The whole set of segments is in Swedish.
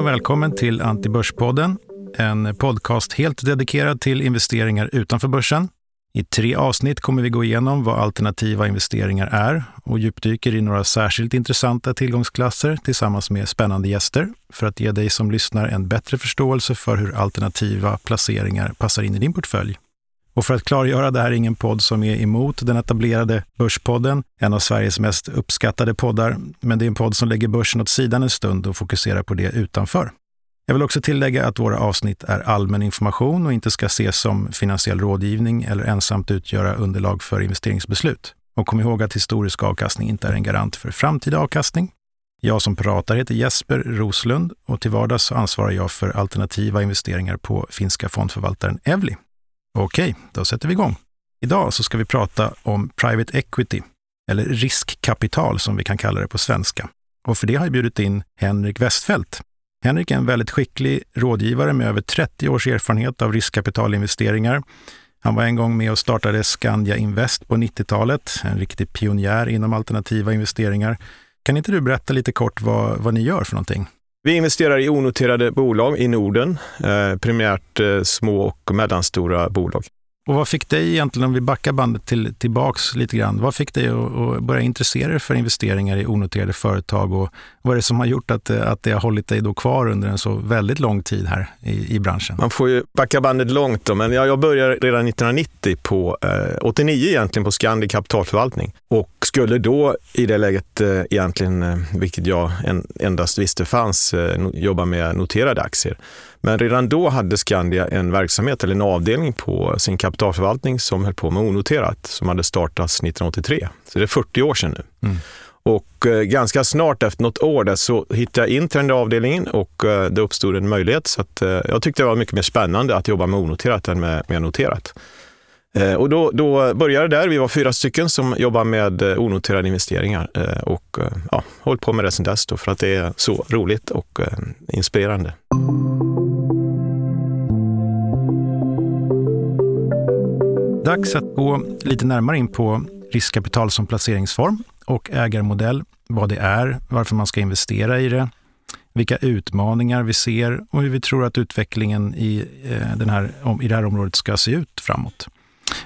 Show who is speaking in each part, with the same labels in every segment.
Speaker 1: och välkommen till Antibörspodden. En podcast helt dedikerad till investeringar utanför börsen. I tre avsnitt kommer vi gå igenom vad alternativa investeringar är och djupdyker i några särskilt intressanta tillgångsklasser tillsammans med spännande gäster för att ge dig som lyssnar en bättre förståelse för hur alternativa placeringar passar in i din portfölj. Och för att klargöra, det här är ingen podd som är emot den etablerade Börspodden, en av Sveriges mest uppskattade poddar, men det är en podd som lägger börsen åt sidan en stund och fokuserar på det utanför. Jag vill också tillägga att våra avsnitt är allmän information och inte ska ses som finansiell rådgivning eller ensamt utgöra underlag för investeringsbeslut. Och kom ihåg att historisk avkastning inte är en garant för framtida avkastning. Jag som pratar heter Jesper Roslund och till vardags ansvarar jag för alternativa investeringar på finska fondförvaltaren Evli. Okej, då sätter vi igång. Idag så ska vi prata om private equity, eller riskkapital som vi kan kalla det på svenska. Och för det har jag bjudit in Henrik Westfeldt. Henrik är en väldigt skicklig rådgivare med över 30 års erfarenhet av riskkapitalinvesteringar. Han var en gång med och startade Skandia Invest på 90-talet, en riktig pionjär inom alternativa investeringar. Kan inte du berätta lite kort vad, vad ni gör för någonting?
Speaker 2: Vi investerar i onoterade bolag i Norden, eh, primärt eh, små och mellanstora bolag.
Speaker 1: Och vad fick dig egentligen, om vi backar bandet till, tillbaks lite grann, vad fick dig att, att börja intressera dig för investeringar i onoterade företag och vad är det som har gjort att, att det har hållit dig då kvar under en så väldigt lång tid här i, i branschen?
Speaker 2: Man får ju backa bandet långt då, men jag, jag började redan 1990 på, eh, 89 egentligen på Scandic kapitalförvaltning och skulle då i det läget eh, egentligen, eh, vilket jag en, endast visste fanns, eh, jobba med noterade aktier. Men redan då hade Skandia en verksamhet eller en avdelning på sin kapitalförvaltning som höll på med onoterat, som hade startats 1983. Så det är 40 år sedan nu. Mm. Och eh, ganska snart efter något år där så hittade jag in till den där avdelningen och eh, det uppstod en möjlighet. Så att, eh, jag tyckte det var mycket mer spännande att jobba med onoterat än med, med noterat. Eh, och då, då började det där. Vi var fyra stycken som jobbar med eh, onoterade investeringar eh, och ja, hållit på med det sedan dess då, för att det är så roligt och inspirerande.
Speaker 1: Dags att gå lite närmare in på riskkapital som placeringsform och ägarmodell, vad det är, varför man ska investera i det, vilka utmaningar vi ser och hur vi tror att utvecklingen i, eh, den här, i det här området ska se ut framåt.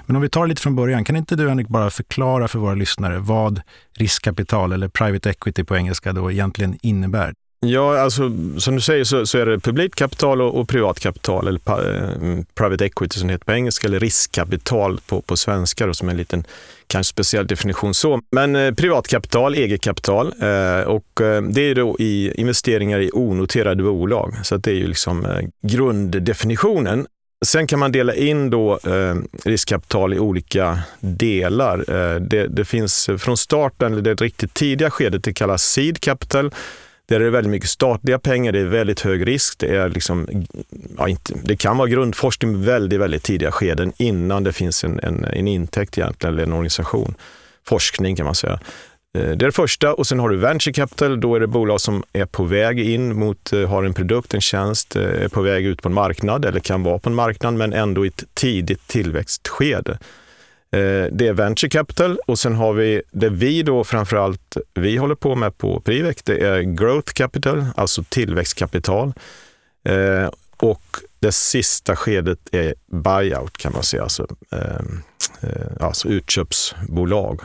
Speaker 1: Men om vi tar det lite från början, kan inte du Henrik bara förklara för våra lyssnare vad riskkapital eller private equity på engelska då egentligen innebär?
Speaker 2: Ja, alltså som du säger så, så är det publikt kapital och, och privat kapital, eller eh, private equity som det heter på engelska, eller riskkapital på, på svenska då, som en liten kanske speciell definition så. Men eh, privatkapital, eget kapital eh, och eh, det är då i investeringar i onoterade bolag. Så det är ju liksom eh, grunddefinitionen. Sen kan man dela in då eh, riskkapital i olika delar. Eh, det, det, finns eh, från starten, eller det riktigt tidiga skedet, det kallas seed capital. Där är det väldigt mycket statliga pengar, det är väldigt hög risk. Det, är liksom, ja, inte, det kan vara grundforskning väldigt, väldigt tidiga skeden innan det finns en, en, en intäkt egentligen, eller en organisation. Forskning kan man säga. Eh, det är det första och sen har du venture capital. Då är det bolag som är på väg in mot, eh, har en produkt, en tjänst, eh, är på väg ut på en marknad eller kan vara på en marknad men ändå i ett tidigt tillväxtskede. Det är venture capital och sen har vi det vi då framförallt vi håller på med på Privec. Det är growth capital, alltså tillväxtkapital. Och det sista skedet är buyout kan man säga, alltså, alltså utköpsbolag.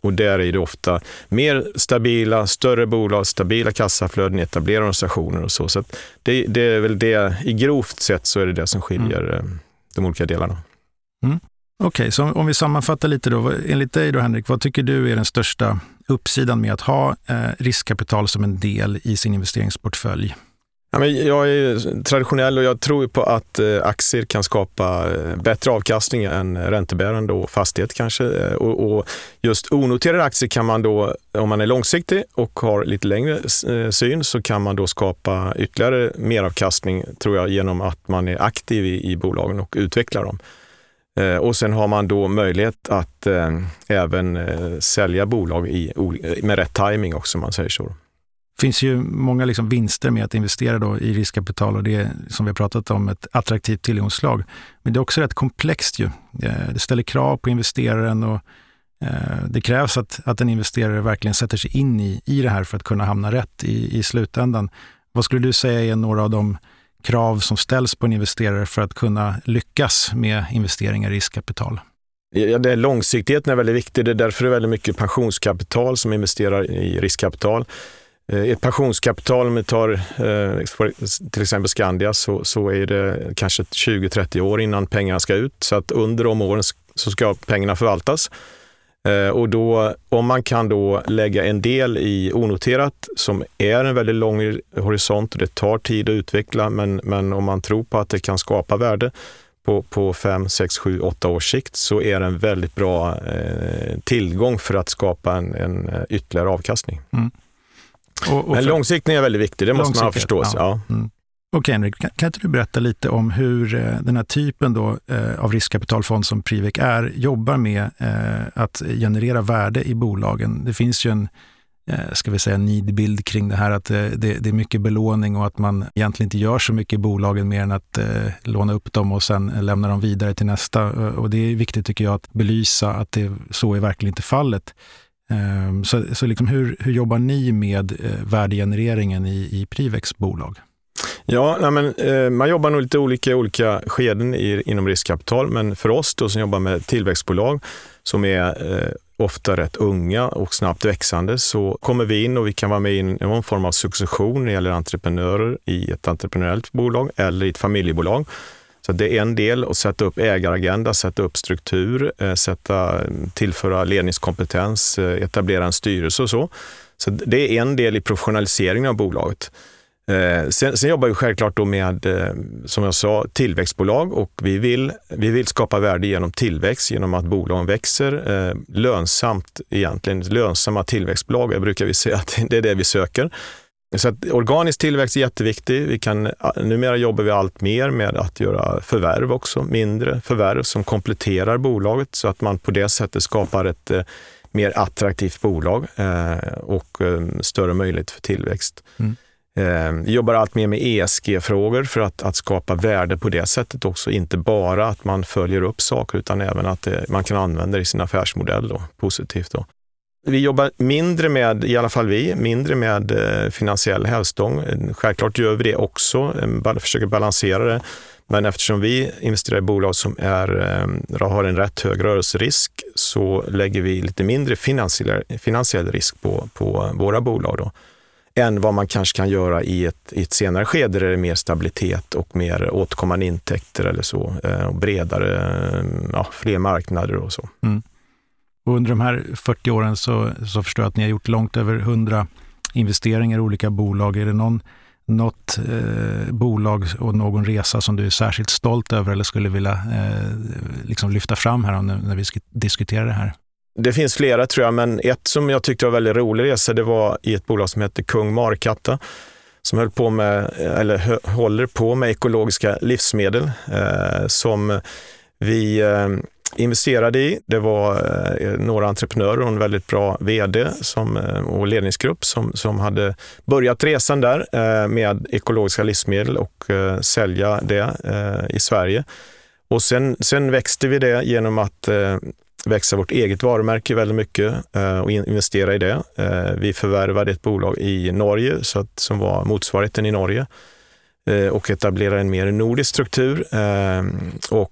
Speaker 2: Och där är det ofta mer stabila, större bolag, stabila kassaflöden, etablerade organisationer och så. Så det, det, är väl det, i grovt sett så är det det som skiljer mm. Eh, de olika delarna.
Speaker 1: Mm. Okej, okay, så om vi sammanfattar lite då. Enligt dig då Henrik, vad tycker du är den största uppsidan med att ha eh, riskkapital som en del i sin investeringsportfölj?
Speaker 2: Jag är traditionell och jag tror på att eh, aktier kan skapa eh, bättre avkastning än räntebärande och fastighet kanske. Eh, och, just onoterade aktier kan man då, om man är långsiktig och har lite längre syn, så kan man då skapa ytterligare meravkastning tror jag genom att man är aktiv i bolagen och utvecklar dem. Eh, och sen har man då möjlighet att eh, även eh, sälja bolag i, med rätt timing också, om man säger så.
Speaker 1: Det finns ju många liksom vinster med att investera då i riskkapital och det är, som vi har pratat om, ett attraktivt tillgångsslag. Men det är också rätt komplext ju. Det ställer krav på investeraren och det krävs att, att en investerare verkligen sätter sig in i, i det här för att kunna hamna rätt i, i slutändan. Vad skulle du säga är några av de krav som ställs på en investerare för att kunna lyckas med investeringar i riskkapital?
Speaker 2: Ja, det, långsiktigheten är väldigt viktig. Det är därför det är väldigt mycket pensionskapital som investerar i riskkapital. Eh, ett pensionskapital, om vi tar eh, till exempel Skandia, så, så är det kanske 20-30 år innan pengarna ska ut. Så att under de åren så ska pengarna förvaltas. Eh, och då, om man kan då lägga en del i onoterat som är en väldigt lång horisont och det tar tid att utveckla, men, men om man tror på att det kan skapa värde på, på 5, 6, 7, 8 års sikt så är det en väldigt bra eh, tillgång för att skapa en, en ytterligare avkastning. Mm. Och, och Men långsiktigt är väldigt viktigt, det måste man ha förståelse. Ja. ja. Mm.
Speaker 1: Okej Henrik, kan, kan inte du berätta lite om hur eh, den här typen då, eh, av riskkapitalfond som Privec är jobbar med eh, att generera värde i bolagen? Det finns ju en eh, ska vi säga, nidbild kring det här att eh, det, det, är mycket belåning och att man egentligen inte gör så mycket i bolagen mer än att eh, låna upp dem och sen lämna dem vidare till nästa. Och det är viktigt tycker jag att belysa att det, så är verkligen inte fallet. Eh, så, så liksom hur, hur jobbar ni med eh, värdegenereringen i, i Privex bolag?
Speaker 2: Ja, nej men, eh, man jobbar nog lite olika i olika skeden i, inom riskkapital, men för oss då som jobbar med tillväxtbolag som är eh, ofta rätt unga och snabbt växande så kommer vi in och vi kan vara med i någon form av succession när det gäller entreprenörer i ett entreprenöriellt bolag eller i ett familjebolag. Så det är en del att sätta upp ägaragenda, sätta upp struktur, eh, sätta, tillföra ledningskompetens, eh, etablera en styrelse och så. Så det är en del i professionaliseringen av bolaget. Eh, sen, sen, jobbar vi självklart då med, eh, som jag sa, tillväxtbolag och vi vill, vi vill skapa värde genom tillväxt, genom att bolagen växer. Eh, lönsamt egentligen, lönsamma tillväxtbolag, brukar vi säga att det är det vi söker. Så att organisk tillväxt är jätteviktig. Vi kan, numera jobbar vi allt mer med att göra förvärv också, mindre förvärv som kompletterar bolaget så att man på det sättet skapar ett eh, mer attraktivt bolag och större möjlighet för tillväxt. Mm. Ehm, vi jobbar allt mer med ESG-frågor för att, att skapa värde på det sättet också. Inte bara att man följer upp saker utan även att det, man kan använda det i sin affärsmodell då, positivt. Då. Vi jobbar mindre med, i alla fall vi, mindre med eh, finansiell hävstång. Ehm, självklart gör vi det också, ehm, försöker balansera det. Men eftersom vi investerar i bolag som är, har en rätt hög rörelserisk så lägger vi lite mindre finansiell, finansiell risk på, på våra bolag då, än vad man kanske kan göra i ett, i ett senare skede där det är mer stabilitet och mer återkommande intäkter eller så. Eh, och bredare, mm, ja, fler marknader och så. Mm.
Speaker 1: Och under de här 40 åren så, så förstår jag att ni har gjort långt över 100 investeringar i olika bolag. Är det någon, något eh, bolag och någon resa som du är särskilt stolt över eller skulle vilja eh, liksom lyfta fram här när, när vi ska diskutera det här?
Speaker 2: Det finns flera tror jag, men ett som jag tyckte var väldigt rolig resa, det var i ett bolag som heter Kung Markatta som höll på med, eller håller på med ekologiska livsmedel eh, som vi eh, investerade i. Det var eh, några entreprenörer och en väldigt bra vd som, eh, och ledningsgrupp som, som hade börjat resan där eh, med ekologiska livsmedel och eh, sälja det eh, i Sverige. Och sen, sen växte vi det genom att eh, växa vårt eget varumärke väldigt mycket eh, och investera i det. Eh, vi förvärvade ett bolag i Norge så att, som var motsvarigheten i Norge eh, och etablerade en mer nordisk struktur. Och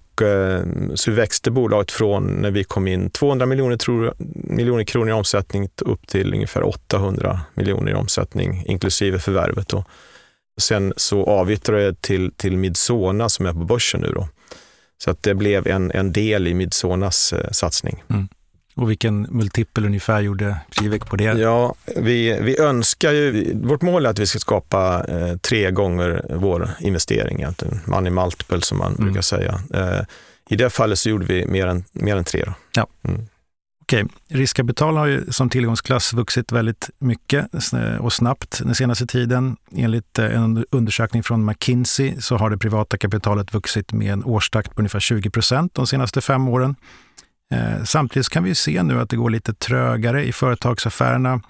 Speaker 2: så växte bolaget från, när vi kom in, 200 miljoner, tror, miljoner kronor i omsättning upp till ungefär 800 miljoner i omsättning, inklusive förvärvet. Då. Sen så avyttrade det till, till Midsona som är på börsen nu. Då. Så att det blev en, en del i Midsonas eh, satsning. Mm.
Speaker 1: Och vilken multipel ungefär gjorde Kivek på det?
Speaker 2: Ja, vi, vi önskar ju, vårt mål är att vi ska skapa eh, tre gånger vår investering, egentligen. money multiple som man mm. brukar säga. Eh, I det fallet så gjorde vi mer än, mer än tre. Då.
Speaker 1: Ja. Mm. Okej, riskkapital har ju som tillgångsklass vuxit väldigt mycket och snabbt den senaste tiden. Enligt eh, en undersökning från McKinsey så har det privata kapitalet vuxit med en årstakt på ungefär 20 procent de senaste fem åren. Eh, samtidigt kan vi se nu att det går lite trögare i företagsaffärerna.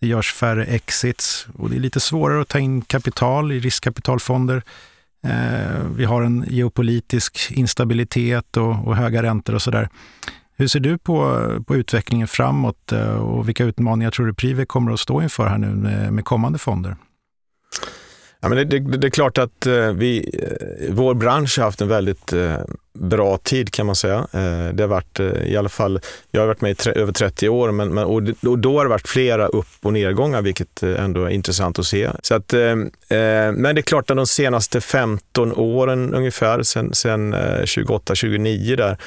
Speaker 1: Det görs färre exits och det är lite svårare att ta in kapital i riskkapitalfonder. Eh, vi har en geopolitisk instabilitet och, och höga räntor och sådär. Hur ser du på, på utvecklingen framåt eh, och vilka utmaningar tror du Prive kommer att stå inför här nu med, med kommande fonder?
Speaker 2: Ja, men det, det, det är klart att eh, vi, eh, vår bransch har haft en väldigt bra tid kan man säga. Det har varit i alla fall, jag har varit med i tre, över 30 år men, men, och, då har det varit flera upp och nedgångar vilket ändå är intressant att se. Så att, men det är klart att de senaste 15 åren ungefär, sen, sen 28-29 där,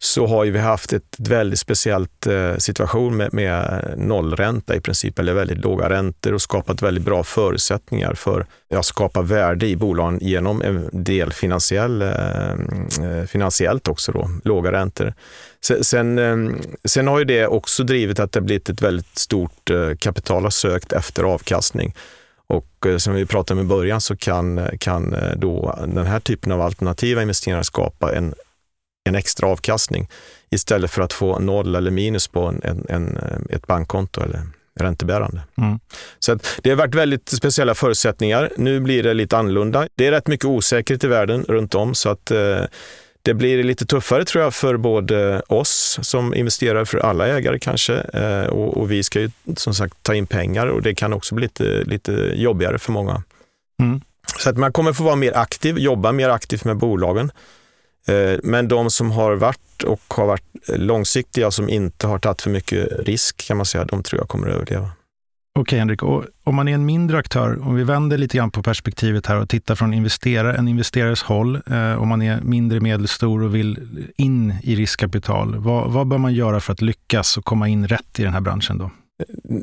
Speaker 2: så har vi haft ett väldigt speciellt eh, situation med, med nollränta i princip, eller väldigt låga räntor och skapat väldigt bra förutsättningar för att ja, skapa värde i bolagen genom en del finansiell, eh, eh, finansiellt också, då, låga räntor. Sen, ehm, sen har ju det också drivit att det blivit ett väldigt stort kapital har sökt efter avkastning. Och som vi pratade om i början så kan, kan då den här typen av alternativa investeringar skapa en en extra avkastning istället för att få noll eller minus på en, en, en ett bankkonto eller räntebärande. Mm. Så det har varit väldigt speciella förutsättningar. Nu blir det lite annorlunda. Det är rätt mycket osäkerhet i världen runt om så att eh, det blir lite tuffare tror jag för både oss som investerar, för alla ägare kanske, eh, och, och, vi ska ju som sagt ta in pengar och det kan också bli lite, lite jobbigare för många. Mm. Så att man kommer få vara mer aktiv, jobba mer aktivt med bolagen. Eh, men de som har varit och har varit långsiktiga, som inte har tagit för mycket risk, kan man säga, de tror jag kommer att överleva.
Speaker 1: Okej, Henrik. Och om man är en mindre aktör, om vi vänder lite grann på perspektivet här och tittar från investerare, en investerares håll, eh, om man är mindre medelstor och vill in i riskkapital, vad, vad bör man göra för att lyckas och komma in rätt i den här branschen då?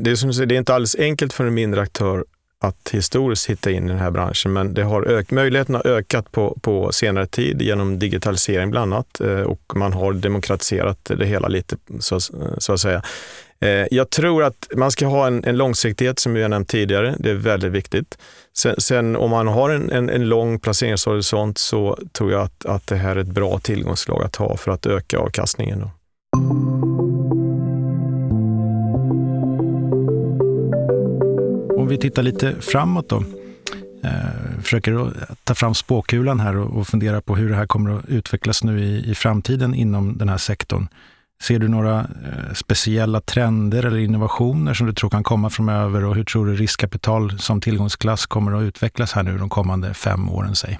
Speaker 2: Det är, som säger, det är inte alldeles enkelt för en mindre aktör att historiskt hitta in i den här branschen, men det har ök, möjligheten har ökat på, på senare tid genom digitalisering bland annat eh, och man har demokratiserat det hela lite så, så att säga. Eh, jag tror att man ska ha en, en långsiktighet som vi har nämnt tidigare. Det är väldigt viktigt. Sen, sen om man har en, en, en, lång placeringshorisont så tror jag att, att det här är ett bra tillgångslag att ha för att öka avkastningen. Då.
Speaker 1: Vi tittar lite framåt då, eh, försöker ta fram spåkulan här och, och fundera på hur det här kommer att utvecklas nu i, i framtiden inom den här sektorn. Ser du några eh, speciella trender eller innovationer som du tror kan komma framöver och hur tror du riskkapital som tillgångsklass kommer att utvecklas här nu de kommande fem åren? Säg?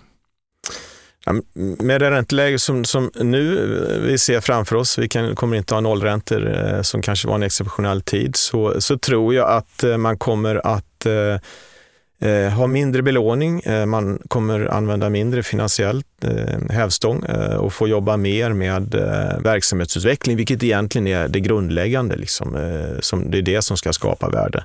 Speaker 2: Med det ränteläge som, som nu eh, vi ser framför oss, vi kan, kommer inte ha nollräntor eh, som kanske var en exceptionell tid, så, så tror jag att eh, man kommer att eh, eh ha mindre belåning, eh, man kommer använda mindre finansiellt eh, hävstång och få jobba mer med verksamhetsutveckling, vilket egentligen är det grundläggande. Liksom, som, det är det som ska skapa värde.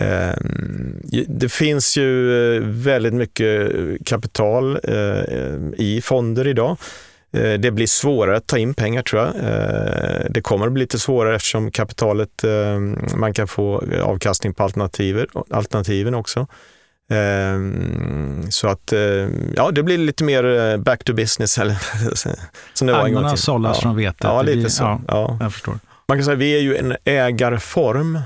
Speaker 2: Ehm, det finns ju eh, väldigt mycket kapital eh, i fonder idag. Eh, det blir svårare att ta in pengar tror jag. Det kommer att bli lite svårare eftersom kapitalet, man kan få avkastning på alternativen också. Så att ja, det blir lite mer back to business. Eller,
Speaker 1: som det var till. sållas
Speaker 2: ja.
Speaker 1: från vetet.
Speaker 2: Ja, lite så. Ja, ja.
Speaker 1: Jag förstår.
Speaker 2: Man kan säga att vi är ju en ägarform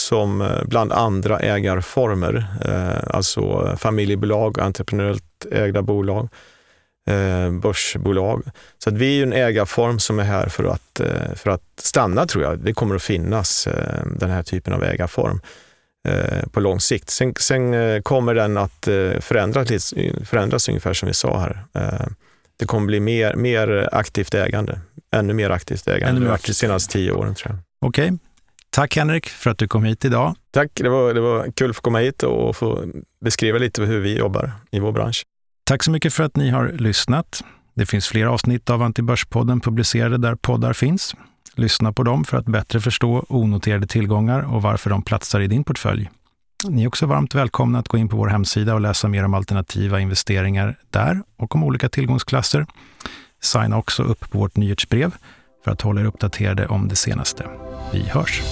Speaker 2: som eh, bland andra ägarformer, eh, alltså familjebolag, entreprenöriellt ägda bolag, eh, börsbolag. Så att vi är en ägarform som är här för att, för att stanna tror jag. Det kommer att finnas den här typen av ägarform på lång sikt. Sen, sen kommer den att förändras, förändras ungefär som vi sa här. Det kommer bli mer, mer aktivt ägande, ännu mer aktivt ägande. Ännu mer de senaste tio åren tror jag.
Speaker 1: Okej, okay. Tack Henrik för att du kom hit idag.
Speaker 2: Tack, det var, det var kul att få komma hit och få beskriva lite hur vi jobbar i vår bransch.
Speaker 1: Tack så mycket för att ni har lyssnat. Det finns fler avsnitt av Antibörspodden publicerade där poddar finns. Lyssna på dem för att bättre förstå onoterade tillgångar och varför de platsar i din portfölj. Ni är också varmt välkomna att gå in på vår hemsida och läsa mer om alternativa investeringar där och om olika tillgångsklasser. Signa också upp på vårt nyhetsbrev för att hålla er uppdaterade om det senaste. Vi hörs!